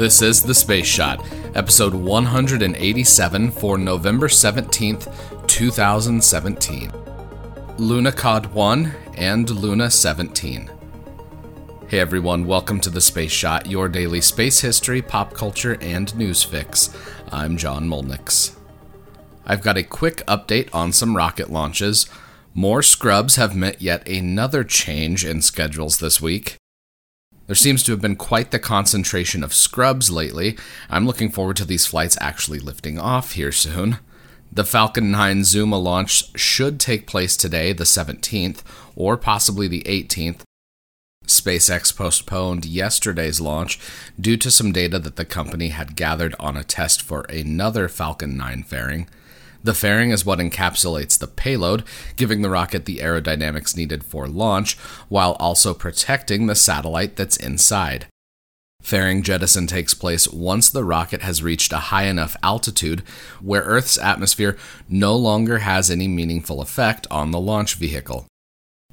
This is The Space Shot, episode 187 for November 17th, 2017. Lunokhod 1 and Luna 17. Hey everyone, welcome to The Space Shot, your daily space history, pop culture, and news fix. I'm John Molnix. I've got a quick update on some rocket launches. More scrubs have met yet another change in schedules this week. There seems to have been quite the concentration of scrubs lately. I'm looking forward to these flights actually lifting off here soon. The Falcon 9 Zuma launch should take place today, the 17th, or possibly the 18th. SpaceX postponed yesterday's launch due to some data that the company had gathered on a test for another Falcon 9 fairing. The fairing is what encapsulates the payload, giving the rocket the aerodynamics needed for launch, while also protecting the satellite that's inside. Fairing jettison takes place once the rocket has reached a high enough altitude where Earth's atmosphere no longer has any meaningful effect on the launch vehicle.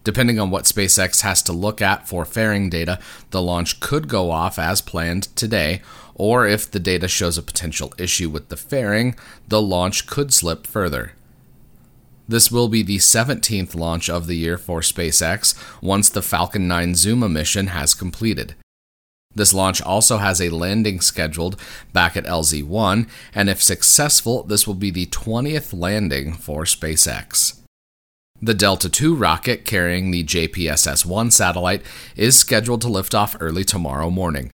Depending on what SpaceX has to look at for fairing data, the launch could go off as planned today, or if the data shows a potential issue with the fairing, the launch could slip further. This will be the 17th launch of the year for SpaceX once the Falcon 9 Zuma mission has completed. This launch also has a landing scheduled back at LZ 1, and if successful, this will be the 20th landing for SpaceX. The Delta II rocket carrying the JPSS 1 satellite is scheduled to lift off early tomorrow morning.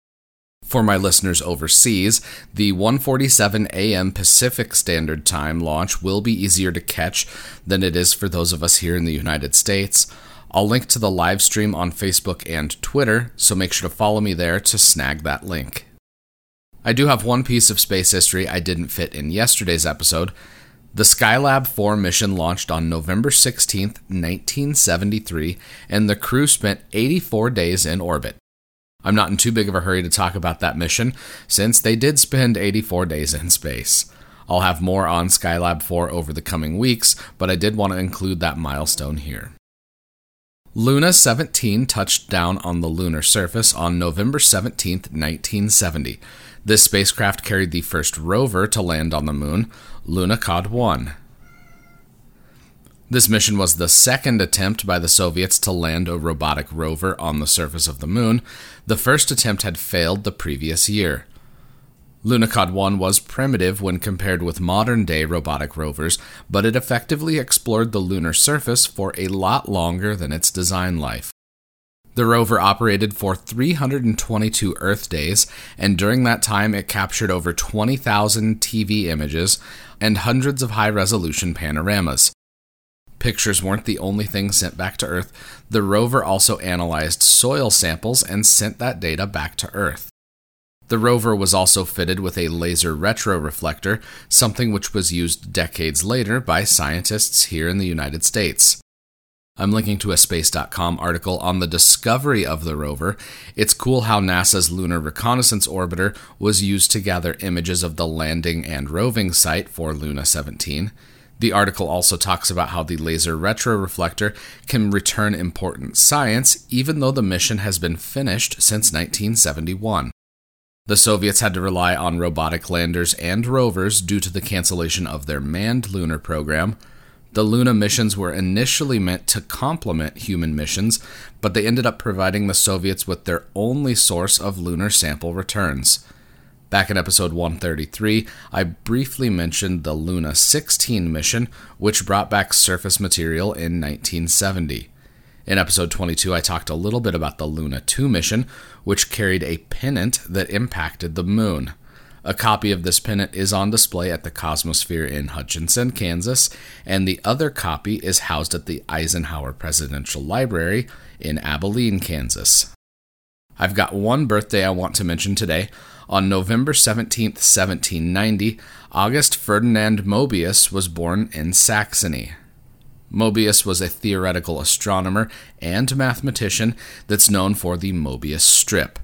For my listeners overseas, the 1:47 a.m. Pacific Standard Time launch will be easier to catch than it is for those of us here in the United States. I'll link to the live stream on Facebook and Twitter, so make sure to follow me there to snag that link. I do have one piece of space history I didn't fit in yesterday's episode. The Skylab 4 mission launched on November 16, 1973, and the crew spent 84 days in orbit. I'm not in too big of a hurry to talk about that mission, since they did spend 84 days in space. I'll have more on Skylab 4 over the coming weeks, but I did want to include that milestone here. Luna 17 touched down on the lunar surface on November 17, 1970. This spacecraft carried the first rover to land on the moon, Lunokhod 1. This mission was the second attempt by the Soviets to land a robotic rover on the surface of the moon. The first attempt had failed the previous year. Lunokhod 1 was primitive when compared with modern day robotic rovers, but it effectively explored the lunar surface for a lot longer than its design life. The rover operated for 322 Earth days, and during that time it captured over 20,000 TV images and hundreds of high resolution panoramas. Pictures weren't the only thing sent back to Earth. The rover also analyzed soil samples and sent that data back to Earth. The rover was also fitted with a laser retroreflector, something which was used decades later by scientists here in the United States. I'm linking to a space.com article on the discovery of the rover. It's cool how NASA's Lunar Reconnaissance Orbiter was used to gather images of the landing and roving site for Luna 17. The article also talks about how the laser retroreflector can return important science even though the mission has been finished since 1971. The Soviets had to rely on robotic landers and rovers due to the cancellation of their manned lunar program. The Luna missions were initially meant to complement human missions, but they ended up providing the Soviets with their only source of lunar sample returns. Back in episode 133, I briefly mentioned the Luna 16 mission, which brought back surface material in 1970. In episode 22, I talked a little bit about the Luna 2 mission, which carried a pennant that impacted the moon. A copy of this pennant is on display at the Cosmosphere in Hutchinson, Kansas, and the other copy is housed at the Eisenhower Presidential Library in Abilene, Kansas. I've got one birthday I want to mention today. On November 17, 1790, August Ferdinand Mobius was born in Saxony. Mobius was a theoretical astronomer and mathematician that's known for the Mobius strip.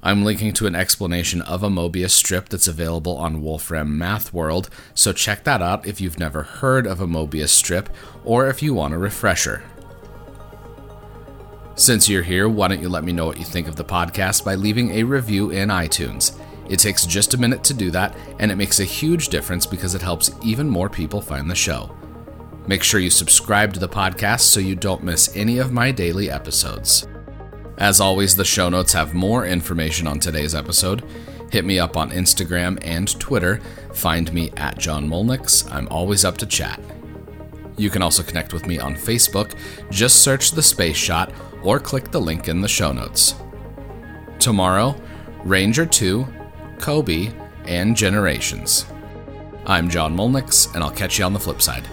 I'm linking to an explanation of a Mobius strip that's available on Wolfram Math World, so check that out if you've never heard of a Mobius strip or if you want a refresher. Since you're here, why don't you let me know what you think of the podcast by leaving a review in iTunes? It takes just a minute to do that, and it makes a huge difference because it helps even more people find the show. Make sure you subscribe to the podcast so you don't miss any of my daily episodes. As always, the show notes have more information on today's episode. Hit me up on Instagram and Twitter. Find me at John Molnix. I'm always up to chat. You can also connect with me on Facebook. Just search The Space Shot or click the link in the show notes. Tomorrow, Ranger 2, COBE, and Generations. I'm John Molnix, and I'll catch you on the flip side.